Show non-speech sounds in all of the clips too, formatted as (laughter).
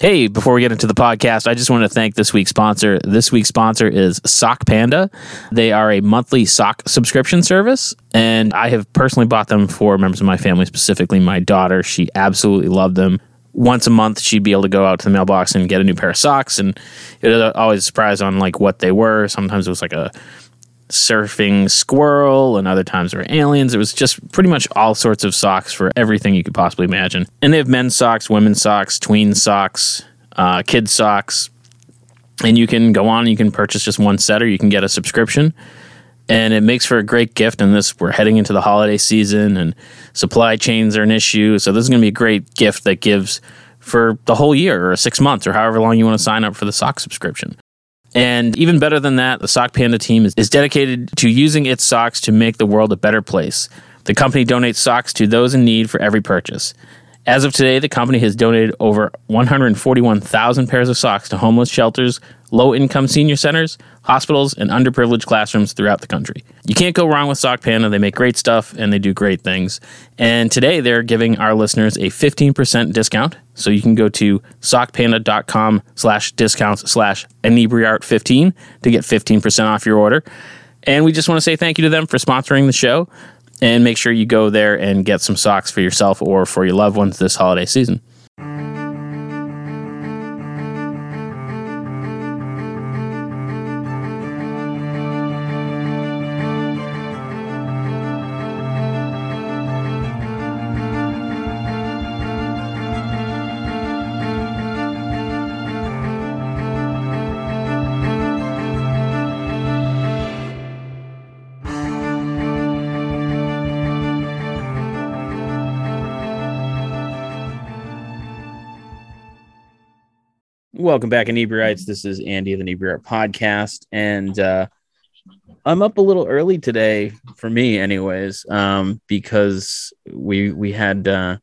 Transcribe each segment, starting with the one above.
Hey, before we get into the podcast, I just want to thank this week's sponsor. This week's sponsor is Sock Panda. They are a monthly sock subscription service, and I have personally bought them for members of my family, specifically my daughter. She absolutely loved them. Once a month, she'd be able to go out to the mailbox and get a new pair of socks, and it was always a surprise on like what they were. Sometimes it was like a surfing squirrel, and other times there were aliens. It was just pretty much all sorts of socks for everything you could possibly imagine. And they have men's socks, women's socks, tween socks, uh, kids socks, and you can go on. You can purchase just one set, or you can get a subscription. And it makes for a great gift. And this, we're heading into the holiday season, and supply chains are an issue. So this is going to be a great gift that gives for the whole year or six months or however long you want to sign up for the sock subscription. And even better than that, the Sock Panda team is, is dedicated to using its socks to make the world a better place. The company donates socks to those in need for every purchase. As of today, the company has donated over 141,000 pairs of socks to homeless shelters, low income senior centers, hospitals, and underprivileged classrooms throughout the country. You can't go wrong with Sock Panda. They make great stuff and they do great things. And today they're giving our listeners a 15% discount. So you can go to sockpanda.com slash discounts slash inebriart15 to get 15% off your order. And we just want to say thank you to them for sponsoring the show and make sure you go there and get some socks for yourself or for your loved ones this holiday season. Welcome back, Inebriates. This is Andy of the Inebriate Podcast, and uh, I'm up a little early today for me, anyways, um, because we we had uh,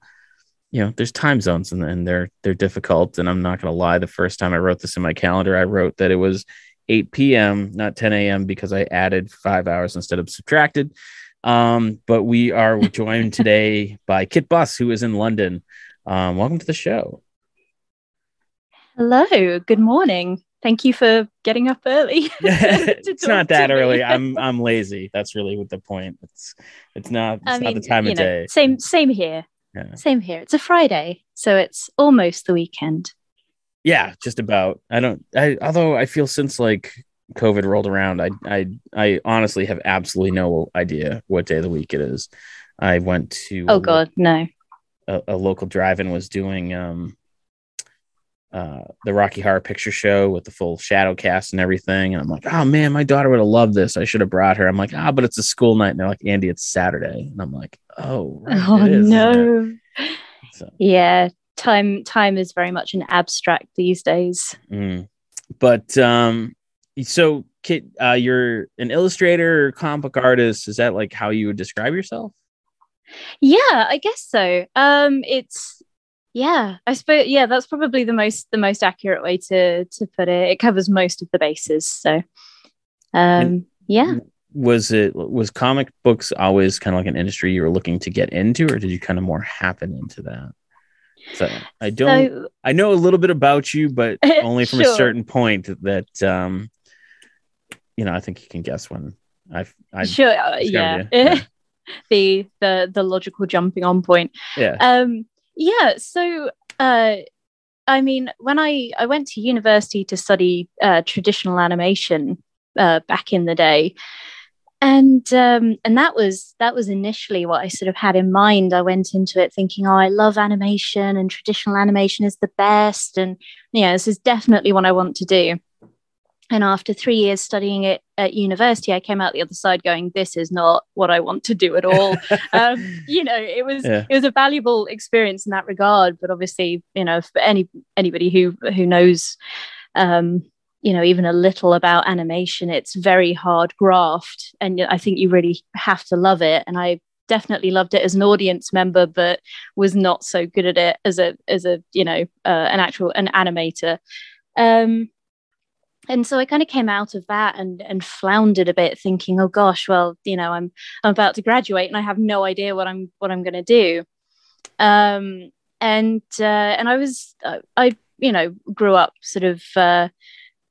you know there's time zones and, and they're they're difficult, and I'm not gonna lie. The first time I wrote this in my calendar, I wrote that it was 8 p.m., not 10 a.m., because I added five hours instead of subtracted. Um, but we are joined today by Kit Buss, who is in London. Um, welcome to the show. Hello, good morning. Thank you for getting up early. (laughs) (laughs) it's not that early. I'm (laughs) I'm lazy. That's really what the point. It's it's not it's I mean, not the time of know, day. Same same here. Yeah. Same here. It's a Friday, so it's almost the weekend. Yeah, just about. I don't I although I feel since like COVID rolled around, I I I honestly have absolutely no idea what day of the week it is. I went to Oh god, no. A, a local drive-in was doing um uh, the Rocky Horror Picture Show with the full shadow cast and everything. And I'm like, oh man, my daughter would have loved this. I should have brought her. I'm like, ah, but it's a school night. And they're like, Andy, it's Saturday. And I'm like, oh, right, oh no. So. Yeah, time time is very much an abstract these days. Mm. But um, so Kit, uh, you're an illustrator, comic book artist. Is that like how you would describe yourself? Yeah, I guess so. Um, it's yeah i suppose yeah that's probably the most the most accurate way to to put it it covers most of the bases so um yeah was it was comic books always kind of like an industry you were looking to get into or did you kind of more happen into that so i don't so, i know a little bit about you but (laughs) only from sure. a certain point that um you know i think you can guess when i've i sure uh, yeah. yeah. (laughs) the the the logical jumping on point yeah um yeah so uh i mean when i i went to university to study uh, traditional animation uh, back in the day and um, and that was that was initially what I sort of had in mind. I went into it thinking, oh, I love animation, and traditional animation is the best, and yeah, this is definitely what I want to do and after three years studying it at university i came out the other side going this is not what i want to do at all. (laughs) Um, you know it was yeah. it was a valuable experience in that regard but obviously you know for any anybody who who knows um, you know even a little about animation it's very hard graft and i think you really have to love it. And i definitely loved it as an audience member but was not so good at it as a as a you know uh, an actual an animator. Um and so I kind of came out of that and and floundered a bit, thinking, "Oh gosh, well, you know, I'm I'm about to graduate and I have no idea what I'm what I'm going to do." Um, and uh, and I was uh, I you know grew up sort of uh,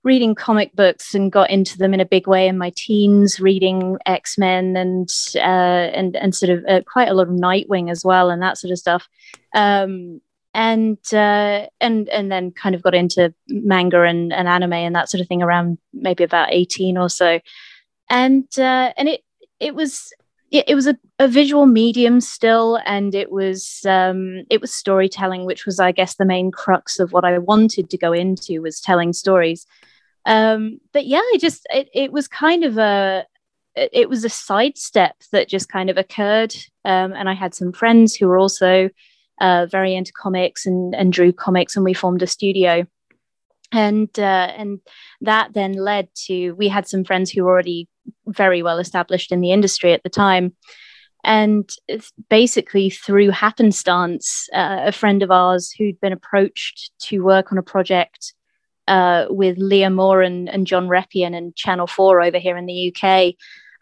reading comic books and got into them in a big way in my teens, reading X Men and uh, and and sort of uh, quite a lot of Nightwing as well and that sort of stuff. Um, and uh, and and then kind of got into manga and, and anime and that sort of thing around maybe about 18 or so. And uh, and it it was it, it was a, a, visual medium still and it was um, it was storytelling which was i guess the main crux of what i wanted to go into was telling stories. Um, but yeah i just it, it was kind of a it was a sidestep that just kind of occurred um, and i had some friends who were also uh, very into comics and, and drew comics, and we formed a studio. And uh, and that then led to we had some friends who were already very well established in the industry at the time, and basically through happenstance, uh, a friend of ours who'd been approached to work on a project uh, with Leah Moore and, and John Reppion and Channel Four over here in the UK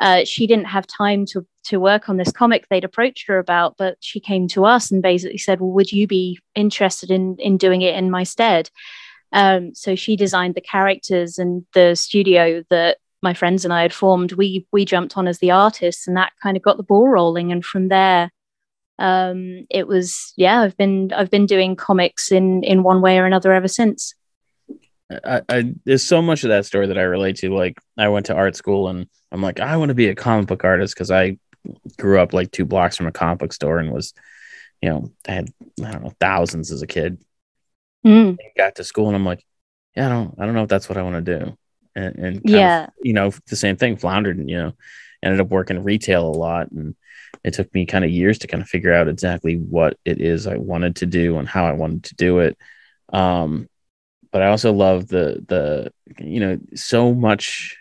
uh, she didn't have time to to work on this comic they'd approached her about, but she came to us and basically said, "Well, would you be interested in in doing it in my stead?" Um, so she designed the characters and the studio that my friends and I had formed. We we jumped on as the artists, and that kind of got the ball rolling. And from there, um, it was yeah. I've been I've been doing comics in in one way or another ever since. I, I, there's so much of that story that I relate to. Like I went to art school and I'm like, I want to be a comic book artist because I grew up like two blocks from a comic book store and was, you know, I had I don't know thousands as a kid. Mm. Got to school and I'm like, yeah, I don't I don't know if that's what I want to do. And, and yeah, of, you know, the same thing. Floundered, and you know, ended up working retail a lot and it took me kind of years to kind of figure out exactly what it is I wanted to do and how I wanted to do it. Um, but I also love the the you know so much,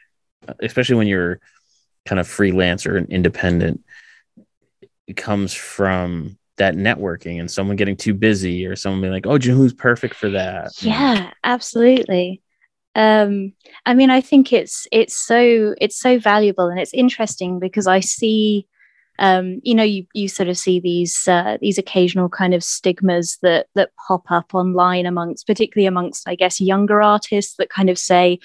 especially when you're kind of freelancer and independent. It comes from that networking and someone getting too busy or someone being like, "Oh, who's perfect for that?" Yeah, absolutely. Um, I mean, I think it's it's so it's so valuable and it's interesting because I see um, you know, you you sort of see these uh, these occasional kind of stigmas that that pop up online amongst, particularly amongst, I guess, younger artists that kind of say,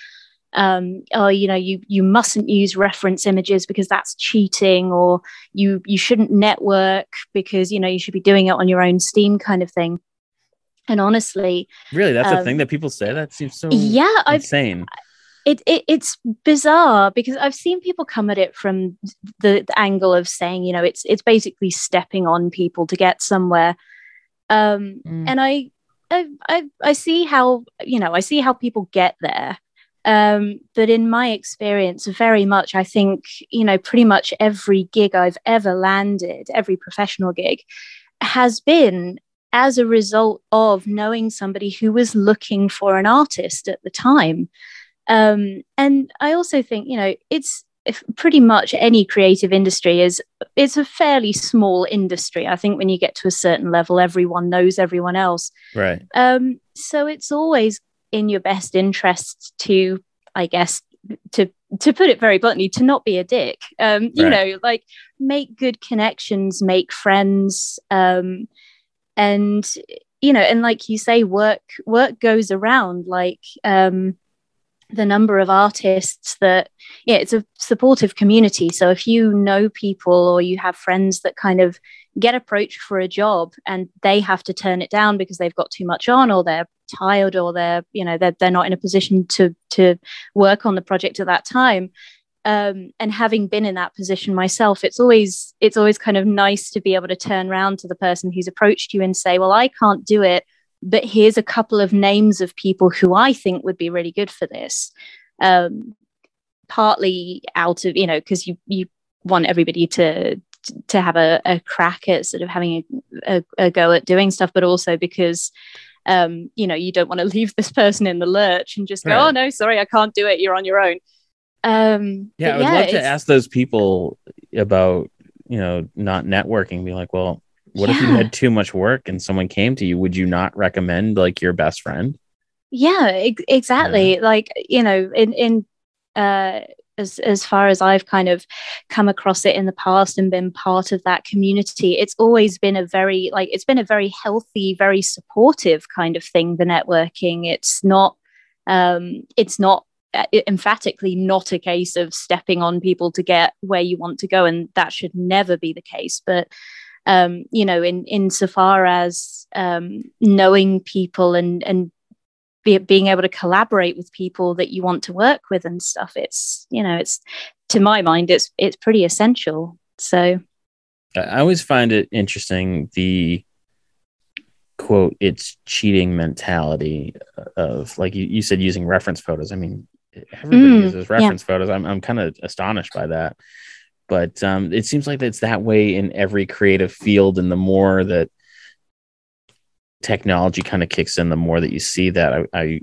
um, oh, you know, you you mustn't use reference images because that's cheating, or you you shouldn't network because you know you should be doing it on your own Steam, kind of thing. And honestly, really, that's um, a thing that people say. That seems so yeah, insane. I've, it, it, it's bizarre because I've seen people come at it from the, the, angle of saying, you know, it's it's basically stepping on people to get somewhere. Um, mm. And I, I, I I see how you know I see how people get there. Um, but in my experience, very much, I think you know, pretty much every gig I've ever landed, every professional gig, has been as a result of knowing somebody who was looking for an artist at the time. Um, and I also think, you know, it's pretty much any creative industry is it's a fairly small industry. I think when you get to a certain level, everyone knows everyone else. Right. Um, so it's always in your best interest to, I guess, to to put it very bluntly, to not be a dick. Um, you right. know, like make good connections, make friends, um, and you know, and like you say, work work goes around. Like um, the number of artists that yeah it's a supportive community so if you know people or you have friends that kind of get approached for a job and they have to turn it down because they've got too much on or they're tired or they're you know they're, they're not in a position to to work on the project at that time um, and having been in that position myself it's always it's always kind of nice to be able to turn around to the person who's approached you and say well i can't do it but here's a couple of names of people who I think would be really good for this. Um, partly out of you know because you you want everybody to to have a, a crack at sort of having a, a, a go at doing stuff, but also because um, you know you don't want to (laughs) leave this person in the lurch and just go, oh no, sorry, I can't do it. You're on your own. Um, yeah, I would yeah, love to ask those people about you know not networking. Be like, well, what yeah. if you had too much work and someone came to you? Would you not recommend like your best friend? Yeah, exactly. Like, you know, in, in, uh, as as far as I've kind of come across it in the past and been part of that community, it's always been a very like it's been a very healthy, very supportive kind of thing. The networking, it's not um, it's not uh, emphatically not a case of stepping on people to get where you want to go, and that should never be the case. But um, you know, in insofar as um, knowing people and and be, being able to collaborate with people that you want to work with and stuff it's you know it's to my mind it's it's pretty essential. So i always find it interesting the quote it's cheating mentality of like you, you said using reference photos. I mean everybody mm, uses reference yeah. photos. I'm, I'm kind of astonished by that. But um, it seems like it's that way in every creative field and the more that technology kind of kicks in, the more that you see that. I, I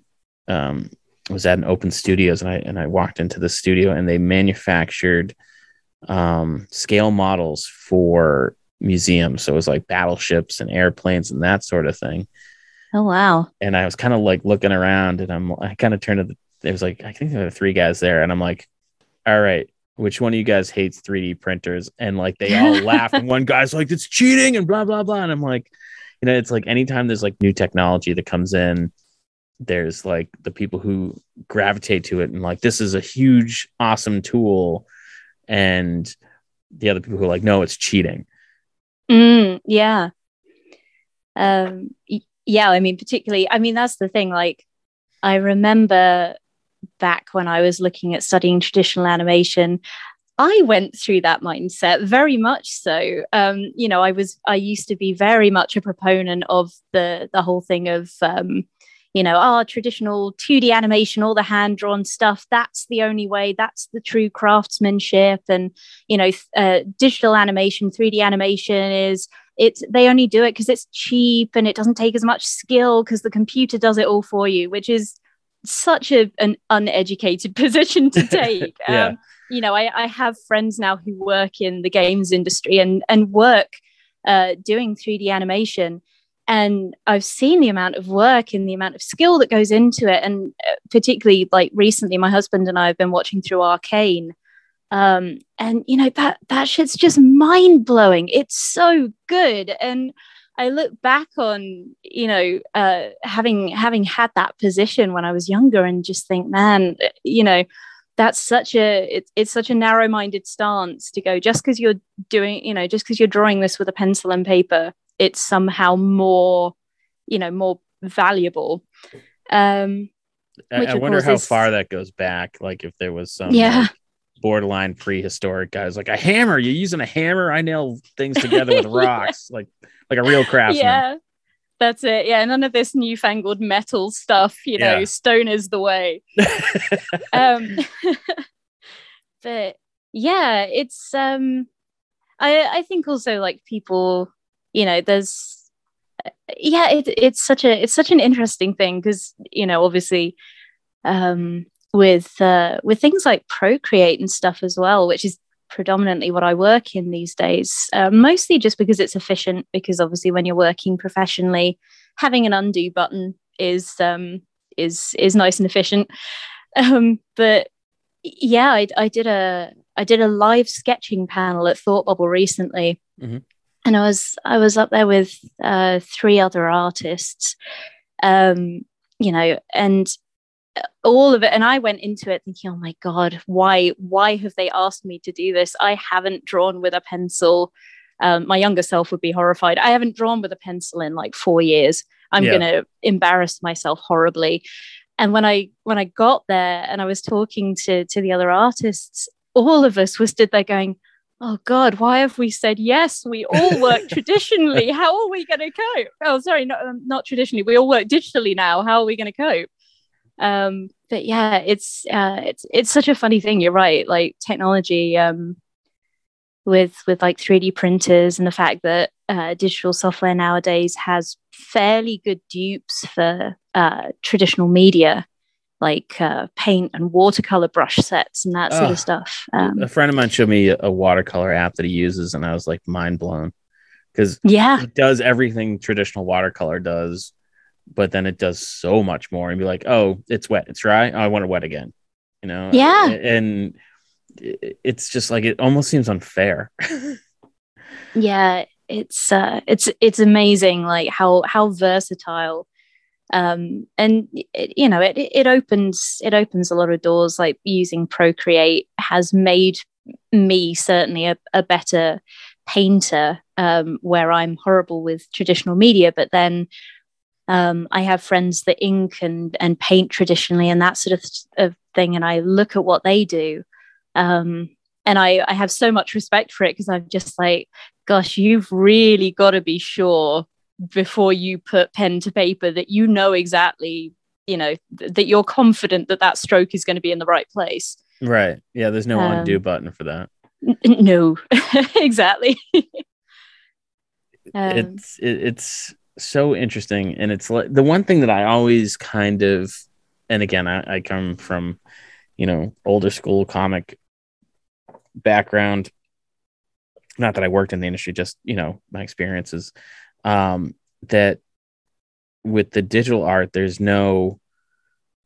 um, was at an open studios and I and I walked into the studio and they manufactured um, scale models for museums. So it was like battleships and airplanes and that sort of thing. Oh wow! And I was kind of like looking around, and I'm I kind of turned to the. There was like I think there were three guys there, and I'm like, all right, which one of you guys hates 3D printers? And like they all laugh, (laughs) and one guy's like, it's cheating, and blah blah blah. And I'm like, you know, it's like anytime there's like new technology that comes in, there's like the people who gravitate to it and like this is a huge, awesome tool, and the other people who are like, no, it's cheating. Mm, yeah. Um, yeah, I mean, particularly, I mean, that's the thing. Like, I remember back when I was looking at studying traditional animation, I went through that mindset very much so. Um, you know, I was I used to be very much a proponent of the the whole thing of um, you know, our oh, traditional 2D animation, all the hand drawn stuff. That's the only way. That's the true craftsmanship. And you know, uh, digital animation, 3D animation is it's they only do it because it's cheap and it doesn't take as much skill because the computer does it all for you, which is such a, an uneducated (laughs) position to take. (laughs) yeah. Um, you know, I, I have friends now who work in the games industry and and work uh, doing 3D animation. And I've seen the amount of work and the amount of skill that goes into it. And uh, particularly, like recently, my husband and I have been watching through Arcane. Um, and you know that that shit's just mind blowing. It's so good, and I look back on you know uh, having having had that position when I was younger, and just think, man, you know, that's such a it's it's such a narrow-minded stance to go just because you're doing you know just because you're drawing this with a pencil and paper it's somehow more you know more valuable. Um i, I wonder how is, far that goes back like if there was some yeah. like, borderline prehistoric guys like a hammer you're using a hammer i nail things together with (laughs) rocks like like a real craftsman. yeah that's it. Yeah, none of this newfangled metal stuff. You know, yeah. stone is the way. (laughs) um, (laughs) but yeah, it's. um I I think also like people, you know, there's. Yeah, it, it's such a it's such an interesting thing because you know obviously, um, with uh, with things like Procreate and stuff as well, which is predominantly what I work in these days, uh, mostly just because it's efficient. Because obviously, when you're working professionally, having an undo button is um, is is nice and efficient. (laughs) Um, but yeah, I, I, did a I did a live sketching panel at Thought Bubble recently, mm-hmm. and I was I was up there with uh, three other artists. Um, you know, and all of it. And i went into it thinking oh my god why why have they asked me to do this? I haven't drawn with a pencil. Um, my younger self would be horrified. I haven't drawn with a pencil in like four years. I'm yeah. going to embarrass myself horribly. And when i when i got there and i was talking to to the other artists all of us were stood there going oh god why have we said yes? We all work (laughs) traditionally. How are we going to cope? Oh sorry not, um, not traditionally. We all work digitally now. How are we going to cope um but yeah it's uh it's it's such a funny thing. You're right. Like technology um with with like 3d printers and the fact that uh, digital software nowadays has fairly good dupes for uh, traditional media like uh, paint and watercolor brush sets and that sort of stuff. Um, a friend of mine showed me a watercolor app that he uses and i was like mind blown. Because yeah. it does everything traditional watercolor does but then it does so much more and be like, oh, it's wet, it's dry. Oh, I want it wet again. You know? Yeah. And it's just like it almost seems unfair. (laughs) yeah it's uh it's it's amazing like how how versatile um and it, you know it it opens it opens a lot of doors like using procreate has made me certainly a, a better painter um where i'm horrible with traditional media but then um i have friends that ink and and paint traditionally and that sort of, of thing and i look at what they do um and I, I have so much respect for it because I'm just like, gosh, you've really got to be sure before you put pen to paper that you know exactly, you know, th- that you're confident that that stroke is going to be in the right place. right. Yeah, there's no Um, undo button for that. N- no, (laughs) exactly. (laughs) Um, it's it, it's so interesting and it's like the one thing that i always kind of and again I, I come from you know older school comic background not that i worked in the industry just you know my experiences um that with the digital art there's no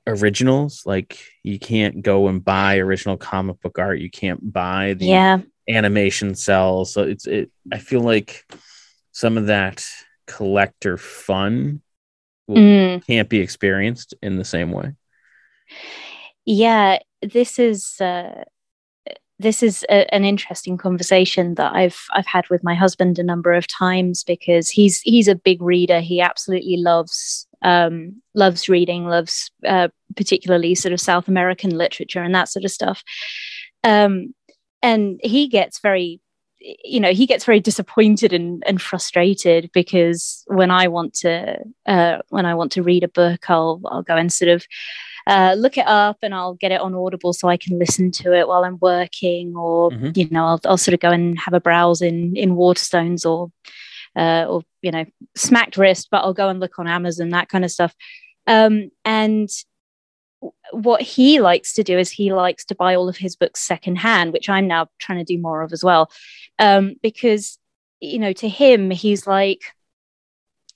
originals like you can't go and buy original comic book art you can't buy the yeah, animation cells. So it's it. I feel like some of that collector fun Mm, can't be experienced in the same way. yeah. This is uh, this is a, an interesting conversation that I've I've had with my husband a number of times because he's he's a big reader. He absolutely loves um, loves reading, loves uh, particularly sort of South American literature and that sort of stuff. Um, and he gets very you know he gets very disappointed and, and frustrated because when I want to uh, when I want to read a book, I'll I'll go and sort of uh, look it up and I'll get it on Audible so I can listen to it while I'm working, or Mhm. you know I'll I'll sort of go and have a browse in in Waterstones or uh, or you know smacked wrist, but I'll go and look on Amazon that kind of stuff. Um, and what he likes to do is he likes to buy all of his books secondhand, which I'm now trying to do more of as well, um, because you know to him he's like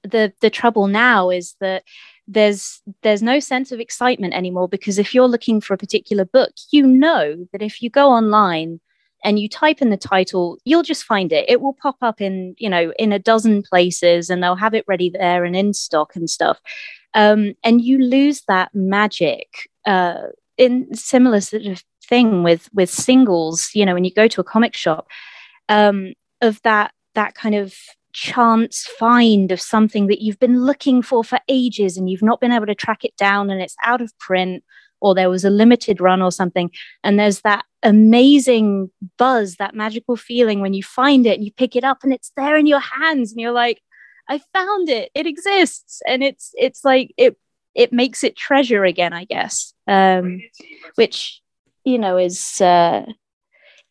the the trouble now is that there's there's no sense of excitement anymore because if you're looking for a particular book you know that if you go online and you type in the title you'll just find it. It will pop up in you know in a dozen places and they'll have it ready there and in stock and stuff. Um, and you lose that magic uh, in similar sort of thing with with singles you know when you go to a comic shop um, of that that kind of chance find of something that you've been looking for for ages and you've not been able to track it down and it's out of print or there was a limited run or something. And there's that amazing buzz that magical feeling when you find it and you pick it up and it's there in your hands and you're like i found it. It exists. And it's it's like it it makes it treasure again i guess. Um which you know is uh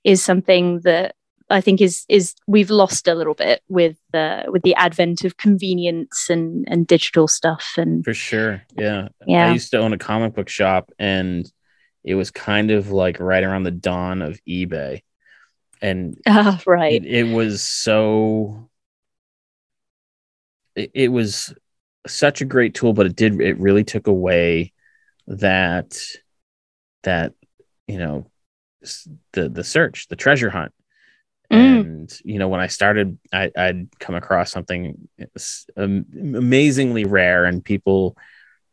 is something that I think is is we've lost a little bit with uh, with the advent of convenience and and digital stuff and For sure. Yeah. Yeah. I used to own a comic book shop and it was kind of like right around the dawn of eBay. And (laughs) ah, right it, it was so it, it was such a great tool, but it did it really took away that that you know the the search, the treasure hunt. Mm. And you know, when I started, I, I'd come across something amazingly rare, and people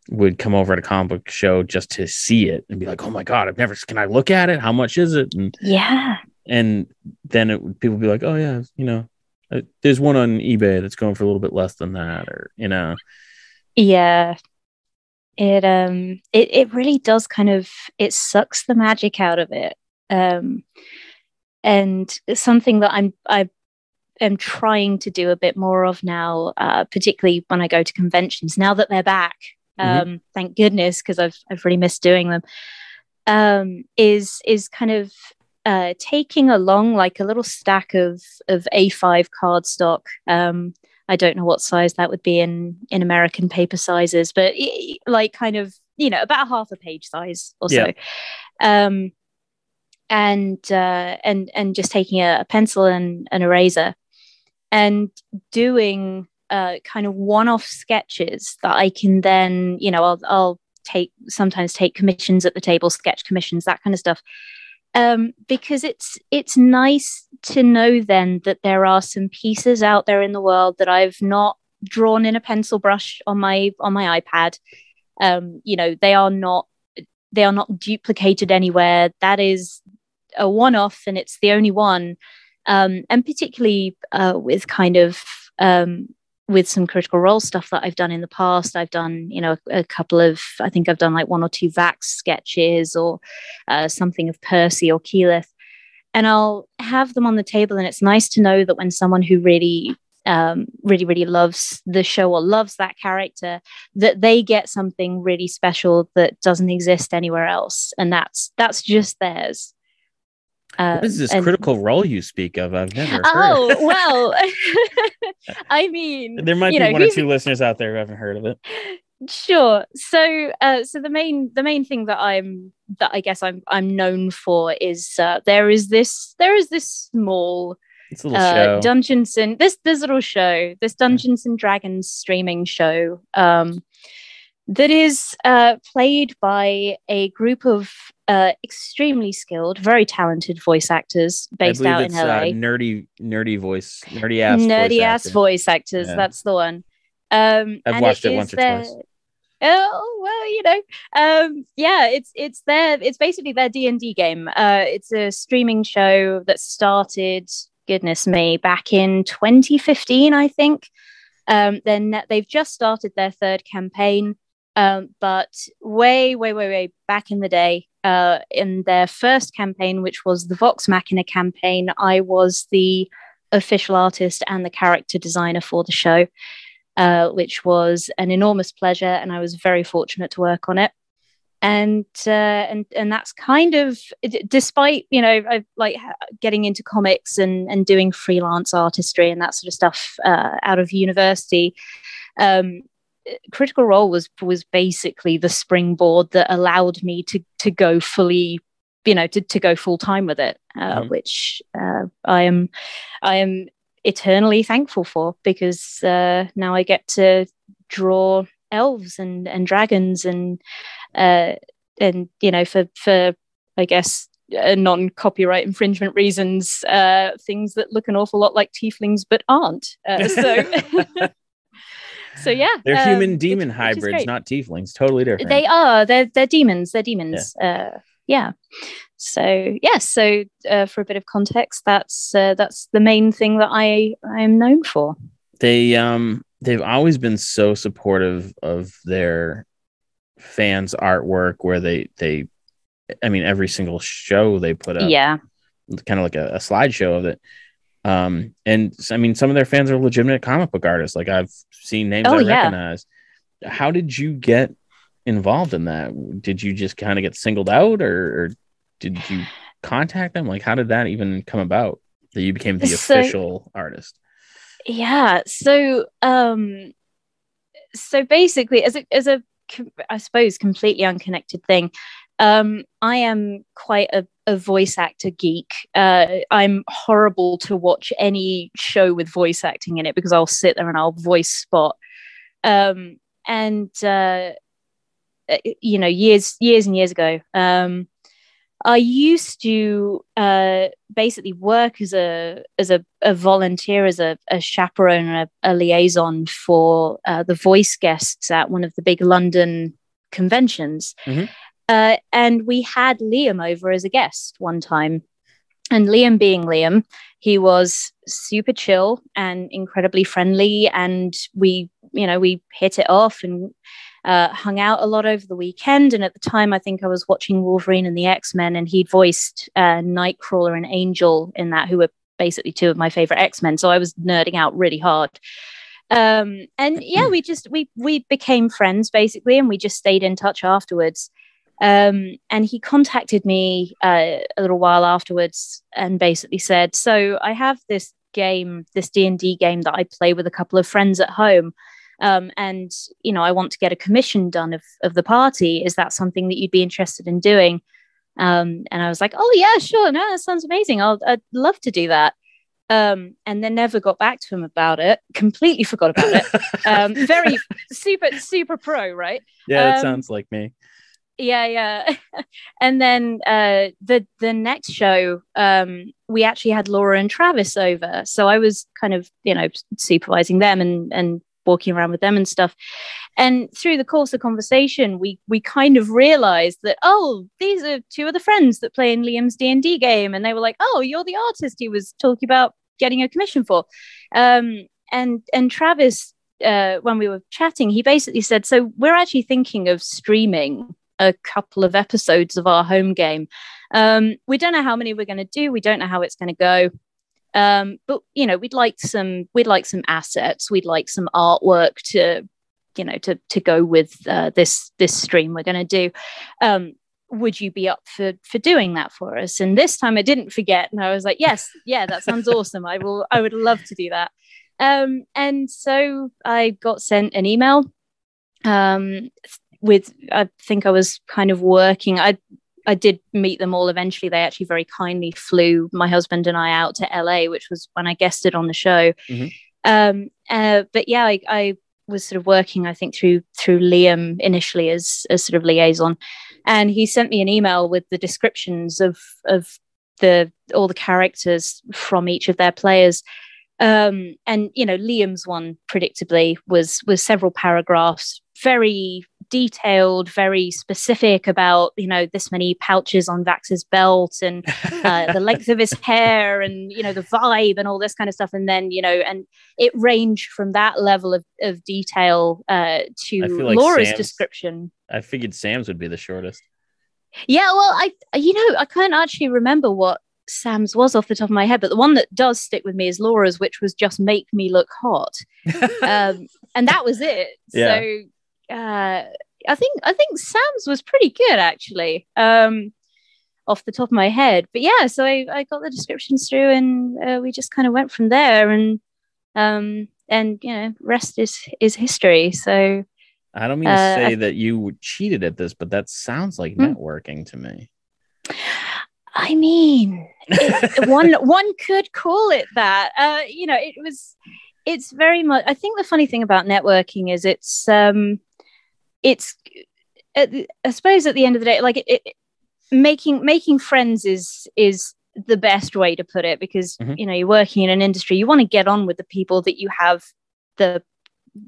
would come over at a comic book show just to see it and be like, "Oh my god, I've never! Can I look at it? How much is it?" And yeah and then it people would be like, "Oh yeah, you know, uh, there's one on eBay that's going for a little bit less than that," or you know, yeah it um it, it really does kind of it sucks the magic out of it um and something that i'm i am trying to do a bit more of now uh particularly when i go to conventions now that they're back Mhm. um thank goodness because i've i've really missed doing them um is is kind of uh taking along like a little stack of of a5 cardstock um I don't know what size that would be in in American paper sizes, but like kind of you know about half a page size or so. Um, and uh, and and just taking a, pencil and an eraser and doing uh, kind of one-off sketches that I can then you know I'll I'll take sometimes take commissions at the table, sketch commissions, that kind of stuff. um, because it's it's nice to know then that there are some pieces out there in the world that I've not drawn in a pencil brush on my on my iPad. Um, you know, they are not they are not duplicated anywhere. That is a one-off, and it's the only one. Um, and particularly uh, with kind of um, with some critical role stuff that I've done in the past. I've done, you know, a, a couple of, I think I've done like one or two Vax sketches or uh, something of Percy or Keyleth. And I'll have them on the table. And it's nice to know that when someone who really, um, really, really loves the show or loves that character, that they get something really special that doesn't exist anywhere else. And that's that's just theirs. Uh, what is this and, critical role you speak of? I've never heard. Oh well, (laughs) I mean, there might be know, one or two listeners out there who haven't heard of it. Sure. So, uh, so the main the main thing that I'm that I guess I'm I'm known for is uh, there is this there is this small uh, Dungeons and this this little show this Dungeons and Dragons streaming show um, that is uh, played by a group of uh, extremely skilled, very talented voice actors based out in LA. Uh, nerdy, nerdy voice, nerdy ass, nerdy voice ass actor. voice actors. Yeah. That's the one. Um, I've watched it, it once or their, twice. Oh well, you know, um, yeah, it's it's their it's basically their D and D game. Uh, it's a streaming show that started, goodness me, back in 2015, I think. Um, then they've just started their third campaign. Um, but way, way, way, way back in the day, uh, in their first campaign, which was the Vox Machina campaign, I was the official artist and the character designer for the show, uh, which was an enormous pleasure, and I was very fortunate to work on it. And uh, and and that's kind of despite you know I like getting into comics and and doing freelance artistry and that sort of stuff uh, out of university. Um, critical role was was basically the springboard that allowed me to to go fully you know to, to go full time with it uh, mm-hmm. which uh, i am i am eternally thankful for because uh, now i get to draw elves and and dragons and uh, and you know for for i guess uh, non copyright infringement reasons uh, things that look an awful lot like tieflings but aren't so (laughs) (laughs) so yeah, they're um, human demon which, hybrids, which not tieflings. Totally different. They are. They're they're demons. They're demons. Yeah. Uh, yeah. So yes. Yeah, so uh, for a bit of context, that's uh, that's the main thing that I I am known for. They um they've always been so supportive of their fans' artwork, where they they, I mean, every single show they put up, yeah, kind of like a, a slideshow of it. Um, and I mean, some of their fans are legitimate comic book artists. Like I've seen names oh, I yeah. recognize. How did you get involved in that? Did you just kind of get singled out, or, or, did you contact them? Like, how did that even come about that you became the so, official artist? Yeah. So, um, so basically, as a as a I suppose completely unconnected thing, um, I am quite a, a voice actor geek. Uh, I'm horrible to watch any show with voice acting in it because I'll sit there and I'll voice spot. Um, and uh, uh you know, years years and years ago, um, I used to uh, basically work as a as a, a volunteer, as a, a chaperone, a, a liaison for uh, the voice guests at one of the big London conventions. Mm-hmm. Uh, and we had Liam over as a guest one time. And Liam, being Liam, he was super chill and incredibly friendly. And we, you know, we hit it off and uh, hung out a lot over the weekend. And at the time, I think I was watching Wolverine and the X Men, and he'd voiced uh, Nightcrawler and Angel in that, who were basically two of my favorite X Men. So I was nerding out really hard. Um, and yeah, we just we we became friends basically, and we just stayed in touch afterwards. Um, and he contacted me uh, a little while afterwards and basically said, "So I have this game, this D and D game that I play with a couple of friends at home, um, and you know I want to get a commission done of of the party. Is that something that you'd be interested in doing?" Um, and I was like, "Oh yeah, sure. No, that sounds amazing. I'll, I'd love to do that." Um, and then never got back to him about it. Completely forgot about it. (laughs) Um, very super super pro, right? Yeah, it um, sounds like me yeah yeah. (laughs) And then uh the the next show um we actually had laura and travis over. So i was kind of you know supervising them and and walking around with them and stuff. And through the course of conversation we we kind of realized that oh these are two of the friends that play in liam's d&d game. And they were like oh you're the artist he was talking about getting a commission for. Um and and travis uh, when we were chatting, he basically said, "So we're actually thinking of streaming a couple of episodes of our home game. Um, we don't know how many we're going to do. We don't know how it's going to go. Um, but you know, we'd like some we'd like some assets. We'd like some artwork to you know to to go with uh, this this stream we're going to do. Um, would you be up for for doing that for us? And this time I didn't forget, and I was like, yes, yeah, that sounds (laughs) awesome. I will. I would love to do that. Um, and so I got sent an email um, with I think I was kind of working. I I did meet them all eventually. They actually very kindly flew my husband and I out to LA, which was when I guested on the show. Mm-hmm. Um, uh, but yeah, I, I, was sort of working, I think, through through Liam initially as as sort of liaison, and he sent me an email with the descriptions of of the all the characters from each of their players um, and you know liam's one predictably was was several paragraphs very detailed very specific about you know this many pouches on vax's belt and uh, (laughs) the length of his hair and you know the vibe and all this kind of stuff and then you know and it ranged from that level of, of detail uh, to like laura's Sam's, description i figured sam's would be the shortest yeah well i you know i can't actually remember what Sam's was off the top of my head, but the one that does stick with me is Laura's, which was just make me look hot, (laughs) um, and that was it. Yeah. So uh, I think I think Sam's was pretty good actually, um, off the top of my head. But yeah, so I, I got the descriptions through, and uh, we just kind of went from there, and um, and you know, rest is is history. So I don't mean to uh, say that you cheated at this, but that sounds like hmm? networking to me. I mean, it, (laughs) one one could call it that. Uh, you know, it was. It's very much. I think the funny thing about networking is it's. Um, it's. I suppose at the end of the day, like it, it, making making friends is is the best way to put it because mm-hmm. you know you're working in an industry you want to get on with the people that you have the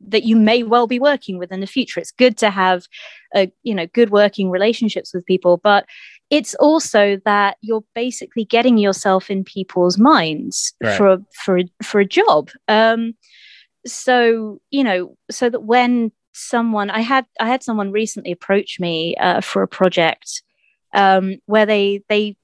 that you may well be working with in the future it's good to have a you know good working relationships with people but it's also that you're basically getting yourself in people's minds right. for a, for a, for a job. Um, so you know, so that when someone I had I had someone recently approach me uh, for a project um, where they they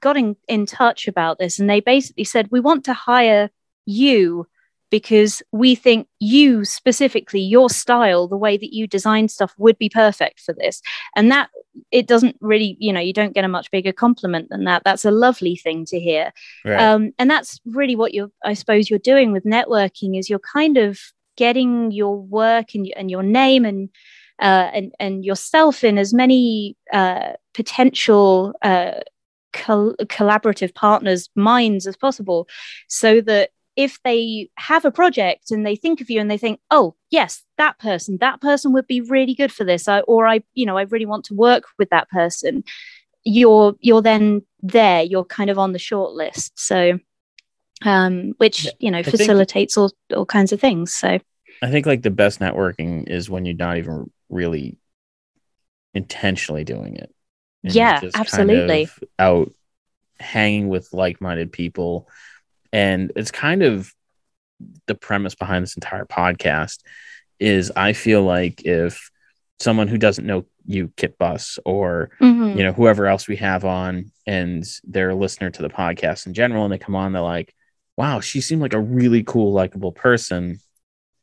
got in, in touch about this and they basically said we want to hire you because we think you specifically your style the way that you design stuff would be perfect for this. And that it doesn't really you know you don't get a much bigger compliment than that. That's a lovely thing to hear. Right. um, and that's really what you're i suppose you're doing with networking is you're kind of getting your work and, and your name and uh, and and yourself in as many uh, potential uh, col- collaborative partners' minds as possible, so that if they have a project and they think of you and they think, oh, yes, that person, that person would be really good for this, I, or I, you know, I really want to work with that person, you're you're then there, you're kind of on the short list. So, um, which you know facilitates all all kinds of things. So, I think like the best networking is when you're not even really intentionally doing it. Yeah, absolutely. Kind of out hanging with like-minded people and it's kind of the premise behind this entire podcast is I feel like if someone who doesn't know you, Kit Buss, or mm-hmm. you know whoever else we have on, and they're a listener to the podcast in general, and they come on, they're like, "Wow, she seemed like a really cool, likable person."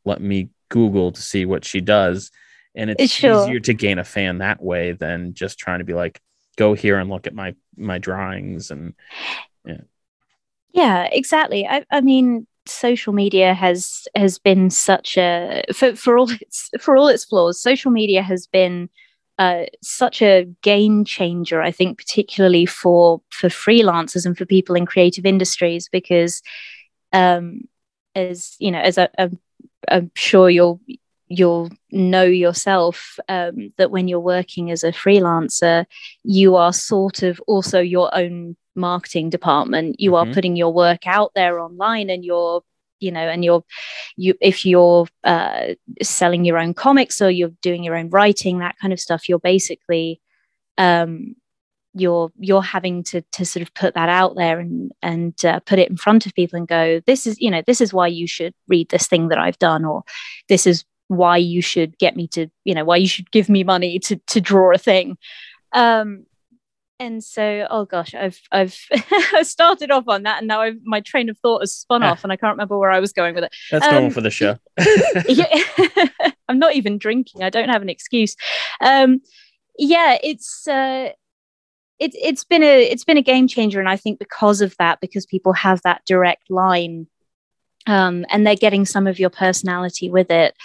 Let me Google to see what she does, and it's sure. easier to gain a fan that way than just trying to be like, "Go here and look at my my drawings," and yeah. Yeah, exactly. I, I mean, social media has has been such a for, for all its for all its flaws, social media has been uh, such a game changer. I think, particularly for for freelancers and for people in creative industries, because um, as you know, as I, I'm, I'm sure you'll you'll know yourself um, that when you're working as a freelancer, you are sort of also your own marketing department. You mm-hmm. are putting your work out there online, and you're you know and you're you if you're uh, selling your own comics or you're doing your own writing that kind of stuff you're basically um, you're you're having to to sort of put that out there and and uh, put it in front of people and go this is you know this is why you should read this thing that I've done or this is why you should get me to you know why you should give me money to to draw a thing. Um and so oh gosh i've i've (laughs) started off on that and now I've, my train of thought has spun off and i can't remember where i was going with it. That's um, normal for the show. (laughs) (laughs) i'm not even drinking. I don't have an excuse. Um yeah it's uh it's it's been a it's been a game changer and i think because of that because people have that direct line um, and they're getting some of your personality with it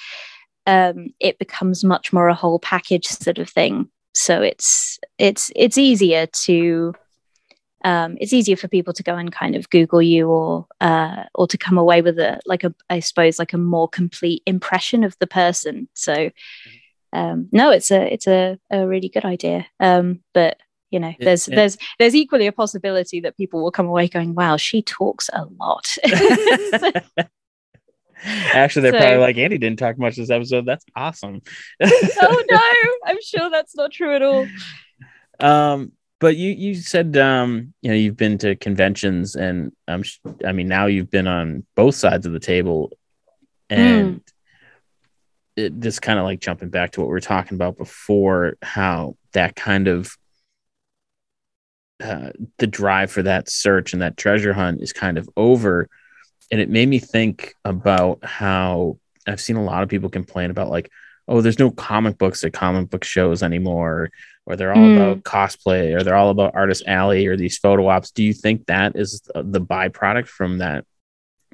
um, it becomes much more a whole package sort of thing so it's it's it's easier to um, it's easier for people to go and kind of Google you or uh, or to come away with a like a I suppose like a more complete impression of the person. So um, no, it's a it's a, a really good idea. Um, but you know, there's yeah. there's there's equally a possibility that people will come away going, "Wow, she talks a lot." (laughs) Actually, they're so, probably like, Andy didn't talk much this episode. That's awesome. oh (laughs) no, I'm sure that's not true at all. Um, but you you said um, you know, you've been to conventions, and um, I mean, now you've been on both sides of the table, and mm. it, just kind of like jumping back to what we were talking about before, how that kind of uh, the drive for that search and that treasure hunt is kind of over and it made me think about how I've seen a lot of people complain about like, oh, there's no comic books at comic book shows anymore, or they're all mm. about cosplay, or they're all about Artist Alley or these photo ops. Do you think that is the byproduct from that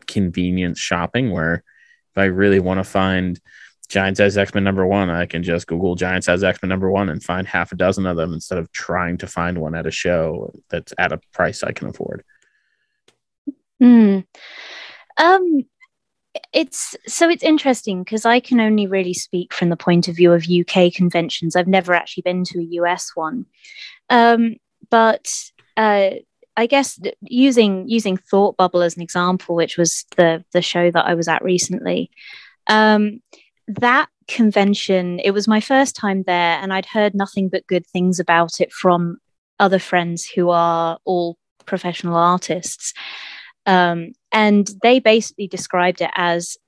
convenience shopping, where if I really want to find Giant Size X Men number one, I can just Google Giant Size X Men number one and find half a dozen of them instead of trying to find one at a show that's at a price I can afford. Hmm. Um, it's so it's interesting because I can only really speak from the point of view of UK conventions. I've never actually been to a US one, um, but uh, I guess using using Thought Bubble as an example, which was the the show that I was at recently, um, that convention it was my first time there, and I'd heard nothing but good things about it from other friends who are all professional artists. Um, and they basically described it as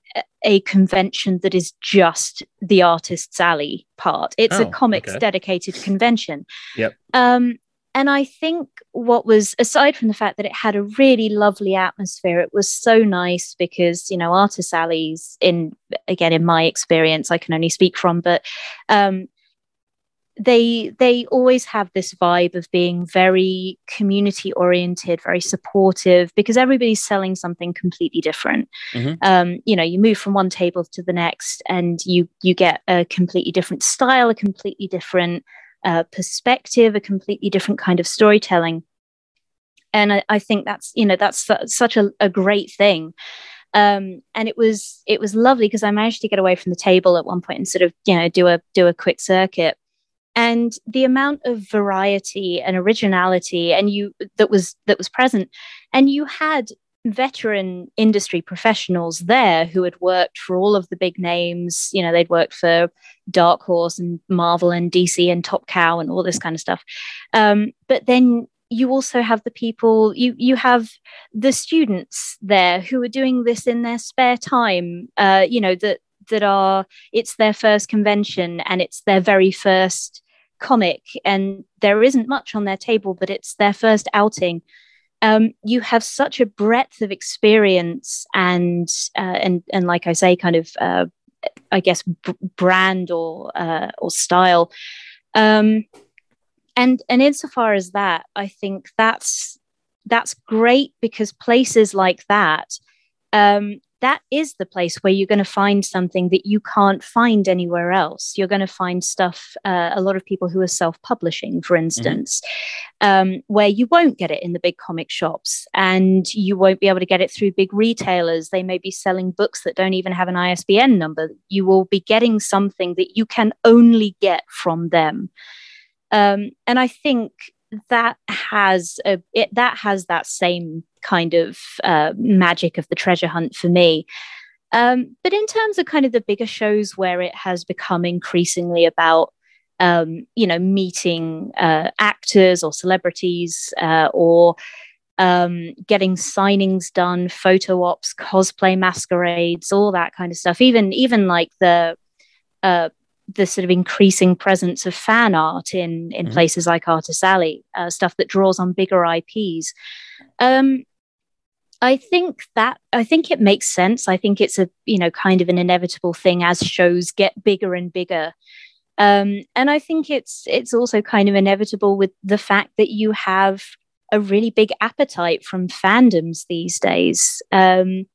a convention that is just the artist's alley part. It's oh, a comics okay. dedicated convention. Yep. Um, and I think what was, aside from the fact that it had a really lovely atmosphere, it was so nice because, you know, artist alleys, in again, in my experience, I can only speak from, but um, they they always have this vibe of being very community oriented very supportive because everybody's selling something completely different. Mm-hmm. um, you know you move from one table to the next and you you get a completely different style a completely different uh, perspective a completely different kind of storytelling. And I, I think that's you know that's such a, a great thing. Um, and it was it was lovely because I managed to get away from the table at one point and sort of you know do a do a quick circuit and the amount of variety and originality and you that was that was present. And you had veteran industry professionals there who had worked for all of the big names. You know they'd worked for dark horse and marvel and dc and top cow and all this kind of stuff. Um, but then you also have the people you you have the students there who are doing this in their spare time. Uh, you know that that are it's their first convention and it's their very first comic and there isn't much on their table, but it's their first outing. Um, you have such a breadth of experience and uh, and and like I say, kind of uh, I guess b- brand or uh, or style. Um, and and insofar as that, I think that's that's great because places like that um, that is the place where you're going to find something that you can't find anywhere else. You're going to find stuff, uh, a lot of people who are self publishing, for mm-hmm. instance, mm-hmm. um, where you won't get it in the big comic shops and you won't be able to get it through big retailers. They may be selling books that don't even have an ISBN number. You will be getting something that you can only get from them. Um, and I think that has a it, that has that same kind of uh, magic of the treasure hunt for me. Um, but in terms of kind of the bigger shows where it has become increasingly about um, you know meeting uh, actors or celebrities uh, or um, getting signings done, photo ops, cosplay masquerades, all that kind of stuff. Even even like the uh, the sort of increasing presence of fan art in in mm-hmm. places like Artist Alley, uh, stuff that draws on bigger IPs. Um, I think that I think it makes sense. I think it's a you know kind of an inevitable thing as shows get bigger and bigger. Um, and I think it's it's also kind of inevitable with the fact that you have a really big appetite from fandoms these days. Um,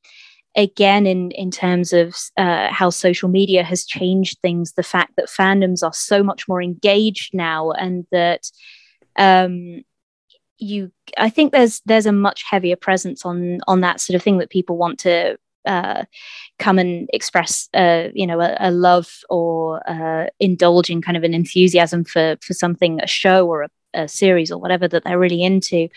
again in in terms of uh, how social media has changed things the fact that fandoms are so much more engaged now and that um, you i think there's there's a much heavier presence on on that sort of thing that people want to uh, come and express uh, you know a, a love or uh, indulge in kind of an enthusiasm for for something a show or a, a series or whatever that they're really into.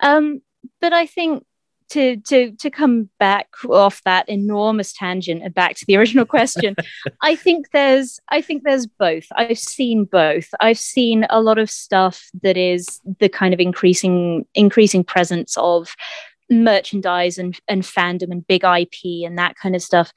Um, but i think to to to come back off that enormous tangent and back to the original question (laughs) i think there's i think there's both. I've seen both. I've seen a lot of stuff that is the kind of increasing increasing presence of merchandise and, and fandom and big ip and that kind of stuff.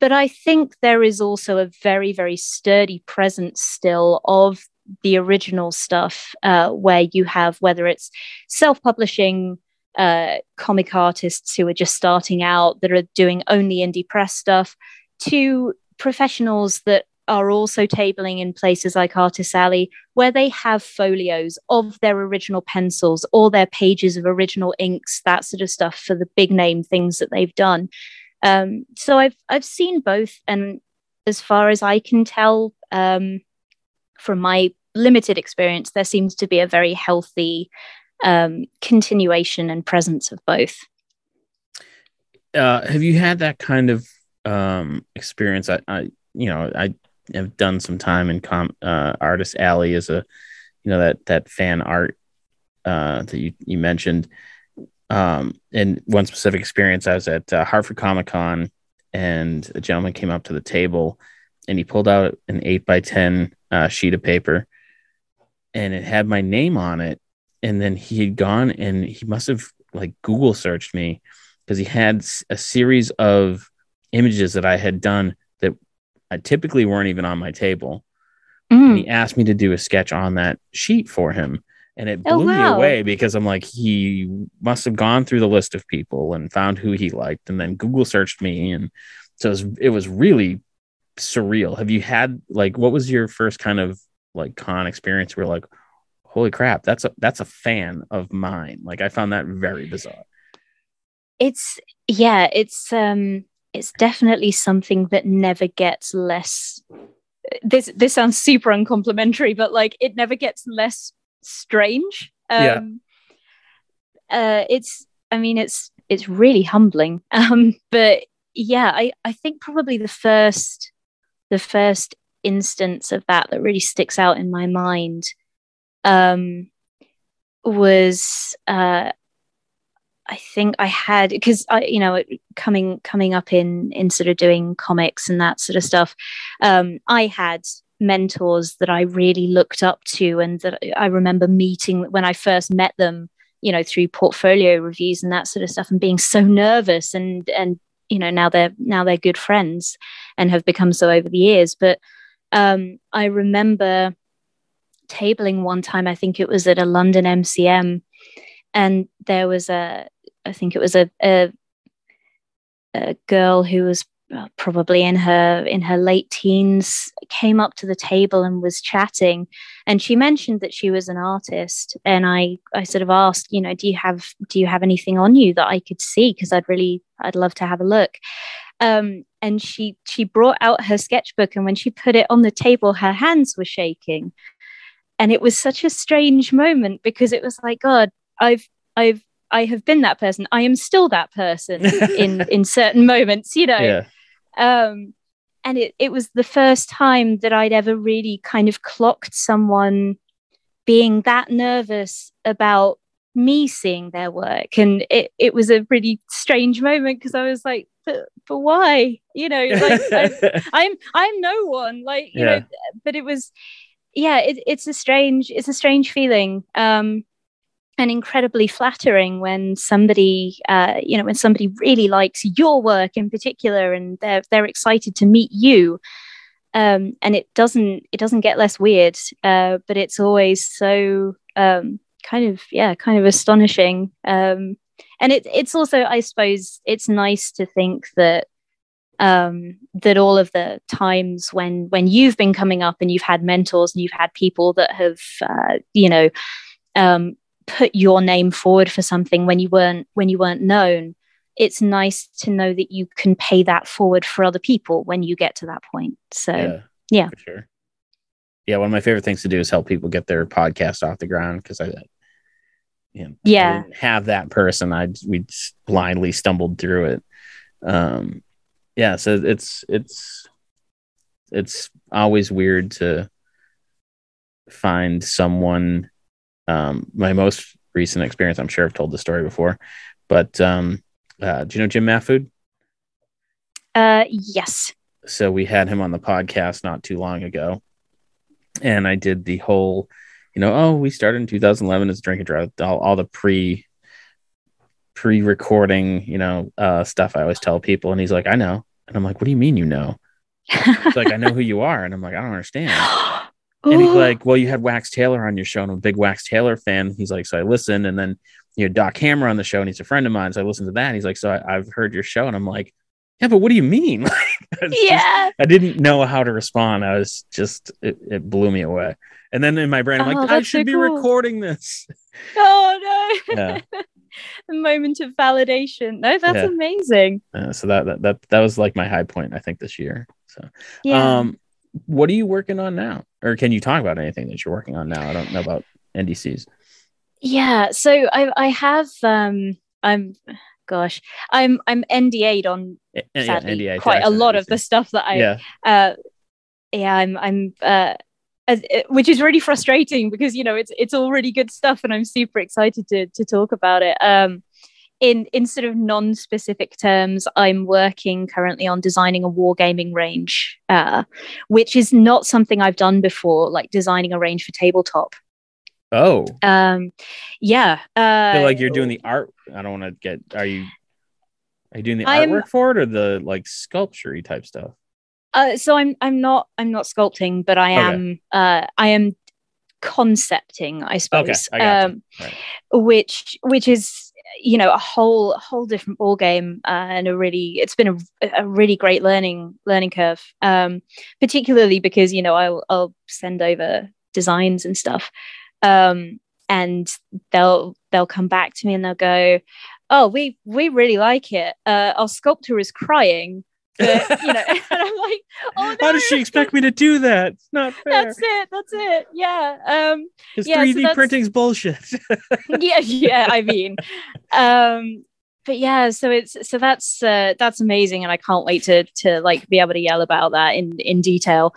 But i think there is also a very very sturdy presence still of the original stuff uh, where you have whether it's self-publishing uh, comic artists who are just starting out that are doing only indie press stuff to professionals that are also tabling in places like Artist Alley, where they have folios of their original pencils or their pages of original inks, that sort of stuff for the big name things that they've done. Um, so I've I've seen both, and as far as I can tell um, from my limited experience, there seems to be a very healthy um, continuation and presence of both. Uh, have you had that kind of um, experience? I, I, you know, I have done some time in com- uh, Artist Alley as a, you know, that that fan art uh, that you you mentioned. Um, and one specific experience, I was at uh, Hartford Comic Con, and a gentleman came up to the table, and he pulled out an eight by ten uh, sheet of paper, and it had my name on it and then he had gone and he must have like Google searched me because he had a series of images that I had done that I typically weren't even on my table. Mm. And he asked me to do a sketch on that sheet for him. And it oh, blew oh, wow. me away because I'm like, he must have gone through the list of people and found who he liked and then Google searched me. And so it was, it was really surreal. Have you had like, what was your first kind of like con experience where like, holy crap, that's a that's a fan of mine. Like I found that very (laughs) bizarre. It's yeah, it's um it's definitely something that never gets less this this sounds super uncomplimentary, but like it never gets less strange. Um yeah. uh it's I mean it's it's really humbling. (laughs) Um but yeah, I, I think probably the first the first instance of that that really sticks out in my mind um, was uh, I think I had because I you know coming coming up in in sort of doing comics and that sort of stuff. Um, I had mentors that I really looked up to and that I remember meeting when I first met them. You know through portfolio reviews and that sort of stuff, and being so nervous and and you know now they're now they're good friends and have become so over the years. But um, I remember tabling one time. I think it was at a London MCM, and there was a, I think it was a, a, a girl who was probably in her in her late teens came up to the table and was chatting and she mentioned that she was an artist and i i sort of asked you know do you have do you have anything on you that i could see because i'd really i'd love to have a look Um, and she she brought out her sketchbook, and when she put it on the table, her hands were shaking, and it was such a strange moment because it was like, God, I've I've I have been that person. I am still that person (laughs) in in certain moments, you know. Yeah. Um, and it it was the first time that I'd ever really kind of clocked someone being that nervous about me seeing their work and it, it was a really strange moment because i was like but, but why you know like I, (laughs) i'm i'm no one like you Yeah. know but it was yeah it, it's a strange it's a strange feeling um and incredibly flattering when somebody uh you know when somebody really likes your work in particular and they're they're excited to meet you. Um and it doesn't it doesn't get less weird uh but it's always so um kind of yeah kind of astonishing. Um and it, it's also i suppose it's nice to think that um that all of the times when when you've been coming up and you've had mentors and you've had people that have uh, you know um put your name forward for something when you weren't when you weren't known it's nice to know that you can pay that forward for other people when you get to that point so yeah. for sure. Yeah, one of my favorite things to do is help people get their podcast off the ground because I, you know, I Yeah. didn't have that person. I we just blindly stumbled through it. Um, yeah, so it's it's it's always weird to find someone. Um, my most recent experience, I'm sure I've told the story before, but um, uh, do you know Jim Mahfood? uh yes so we had him on the podcast not too long ago and i did the whole you know oh we started in 2011 as drink and drive all, all the pre pre-recording you know uh stuff i always tell people and he's like i know and i'm like what do you mean you know he's like i know who you are and i'm like i don't understand (gasps) and he's like well you had Wax Tailor on your show and i'm a big Wax Tailor fan he's like so i listened and then you had doc hammer on the show and he's a friend of mine so i listened to that and he's like so I, i've heard your show and i'm like yeah but what do you mean (laughs) just- yeah I didn't know how to respond. I was just it, it blew me away. And then in my brain, I'm Oh, like, I that's so should be cool. recording this. oh no Yeah. (laughs) (laughs) a moment of validation no that's Yeah. amazing Uh, so that, that that that was like my high point, I think, this year. So yeah um what are you working on now? Or can you talk about anything that you're working on now? I don't know about NDCs. yeah so i i have um i'm gosh i'm i'm nda'd on eh, yeah, sadly NDA, quite a lot of the stuff that i Yeah. uh yeah i'm i'm uh as, which is really frustrating because you know it's it's all really good stuff and i'm super excited to to talk about it um in in sort of non-specific terms i'm working currently on designing a wargaming range uh which is not something i've done before like designing a range for tabletop Oh. um yeah uh I feel like you're doing the art. I don't want to get are you are you doing the I'm- artwork for it or the like sculpture type stuff? Uh, so I'm I'm not I'm not sculpting, but I Okay. am uh, I am concepting, I suppose. I gotcha. Um, Right. which which is you know a whole whole different ball game uh, and a really it's been a, a really great learning learning curve. Um, particularly because you know I'll I'll send over designs and stuff, um, and they'll they'll come back to me and they'll go, oh we we really like it. Uh, our sculptor is crying. But, (laughs) you know, (laughs) and I'm like, oh no, How does she expect me to do that? It's not (laughs) fair. that's it that's it yeah um His yeah, 3D that's- printing's bullshit. yeah yeah i mean um but yeah so it's so that's uh that's amazing and i can't wait to to like be able to yell about that in in detail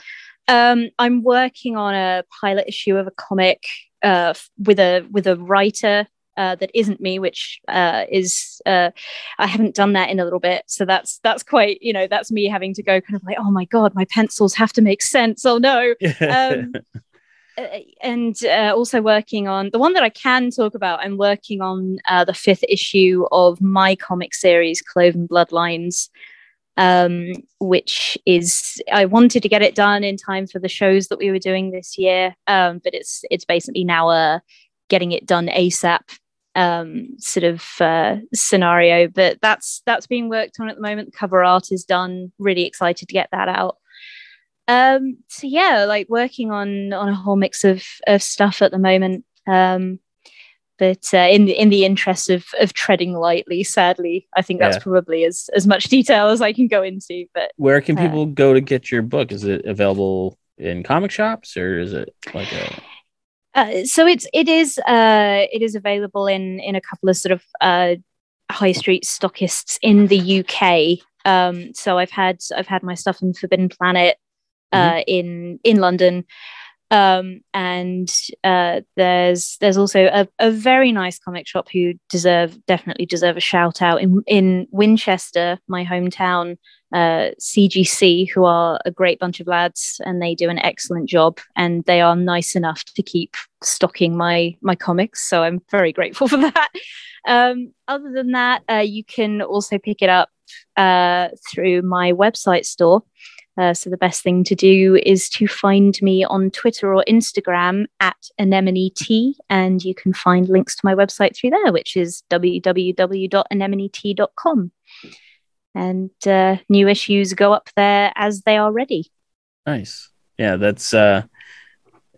um i'm working on a pilot issue of a comic uh with a with a writer uh, that isn't me, which uh, is uh, I haven't done that in a little bit, so that's that's quite you know that's me having to go kind of like oh my god my pencils have to make sense. Oh no. (laughs) Um, uh, and uh, also working on the one that I can talk about. I'm working on uh, the fifth issue of my comic series, Cloven Bloodlines, um, which is I wanted to get it done in time for the shows that we were doing this year, um, but it's it's basically now a getting it done ASAP um, sort of uh, scenario. But that's that's being worked on at the moment. The cover art is done. Really excited to get that out um so yeah like working on on a whole mix of of stuff at the moment um but uh, in the in the interest of of treading lightly, sadly, I think that's Yeah. probably as as much (laughs) detail as I can go into. But Where can Uh, people go to get your book? Is it available in comic shops or is it like a Uh, so it's it is uh, it is available in in a couple of sort of uh, high street stockists in the UK. Um, so I've had I've had my stuff in Forbidden Planet uh, in in London, um, and uh, there's there's also a, a very nice comic shop who deserve definitely deserve a shout out in in Winchester, my hometown. Uh, CGC, who are a great bunch of lads, and they do an excellent job, and they are nice enough to keep stocking my my comics. So I'm very grateful (laughs) for that. Um, other than that, uh, you can also pick it up uh, through my website store. Uh, so the best thing to do is to find me on Twitter or Instagram at anemone tea, and you can find links to my website through there, which is www.anemonetea.com. And uh, new issues go up there as they are ready. nice? Yeah, that's uh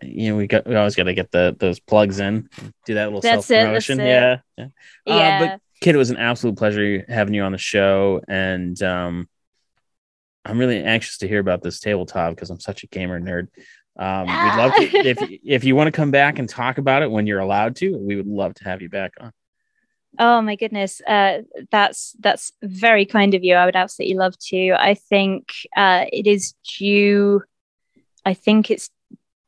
you know, we got we always gotta get the those plugs in, do that little self promotion. it. Yeah. yeah. Uh, Yeah. but Kit, it was an absolute pleasure having you on the show, and um, I'm really anxious to hear about this tabletop because I'm such a gamer nerd. Um, we'd love to if if you want to come back and talk about it when you're allowed to. We would love to have you back on. Oh my goodness, uh, that's that's very kind of you. I would absolutely love to. I think uh, it is due. I think it's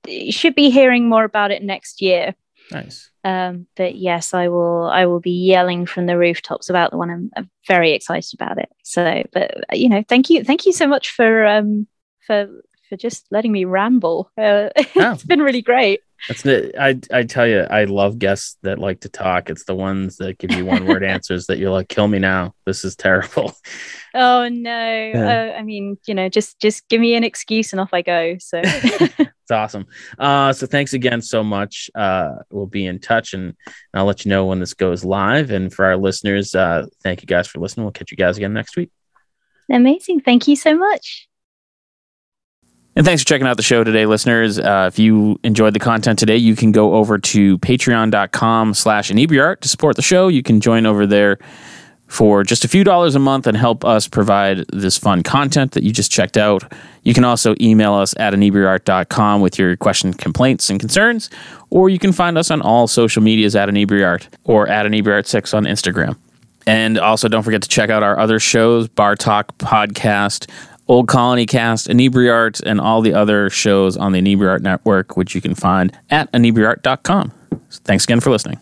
you should be hearing more about it next year. Nice. Um, but yes, I will. I will be yelling from the rooftops about the one. I'm, I'm very excited about it. So, but you know, thank you, thank you so much for um for for just letting me ramble. Uh, (laughs) Oh. it's been really great. That's the I I tell you, I love guests that like to talk. It's the ones that give you one word (laughs) answers that you're like, kill me now. This is terrible. Oh no! (laughs) Uh, I mean, you know, just just give me an excuse and off I go. So. It's awesome. Uh, so thanks again so much. Uh, we'll be in touch and, and I'll let you know when this goes live. And for our listeners, uh, thank you guys for listening. We'll catch you guys again next week. Amazing. Thank you so much. And thanks for checking out the show today, listeners. Uh, if you enjoyed the content today, you can go over to patreon.com slash inebriart to support the show. You can join over there for just a few dollars a month and help us provide this fun content that you just checked out. You can also email us at inebriart.com with your questions, complaints, and concerns, or you can find us on all social medias at inebriart or at inebriart6 on Instagram. And also, don't forget to check out our other shows Bar Talk Podcast, Old Colony Cast, Inebriart, and all the other shows on the Inebriart Network, which you can find at inebriart.com. Thanks again for listening.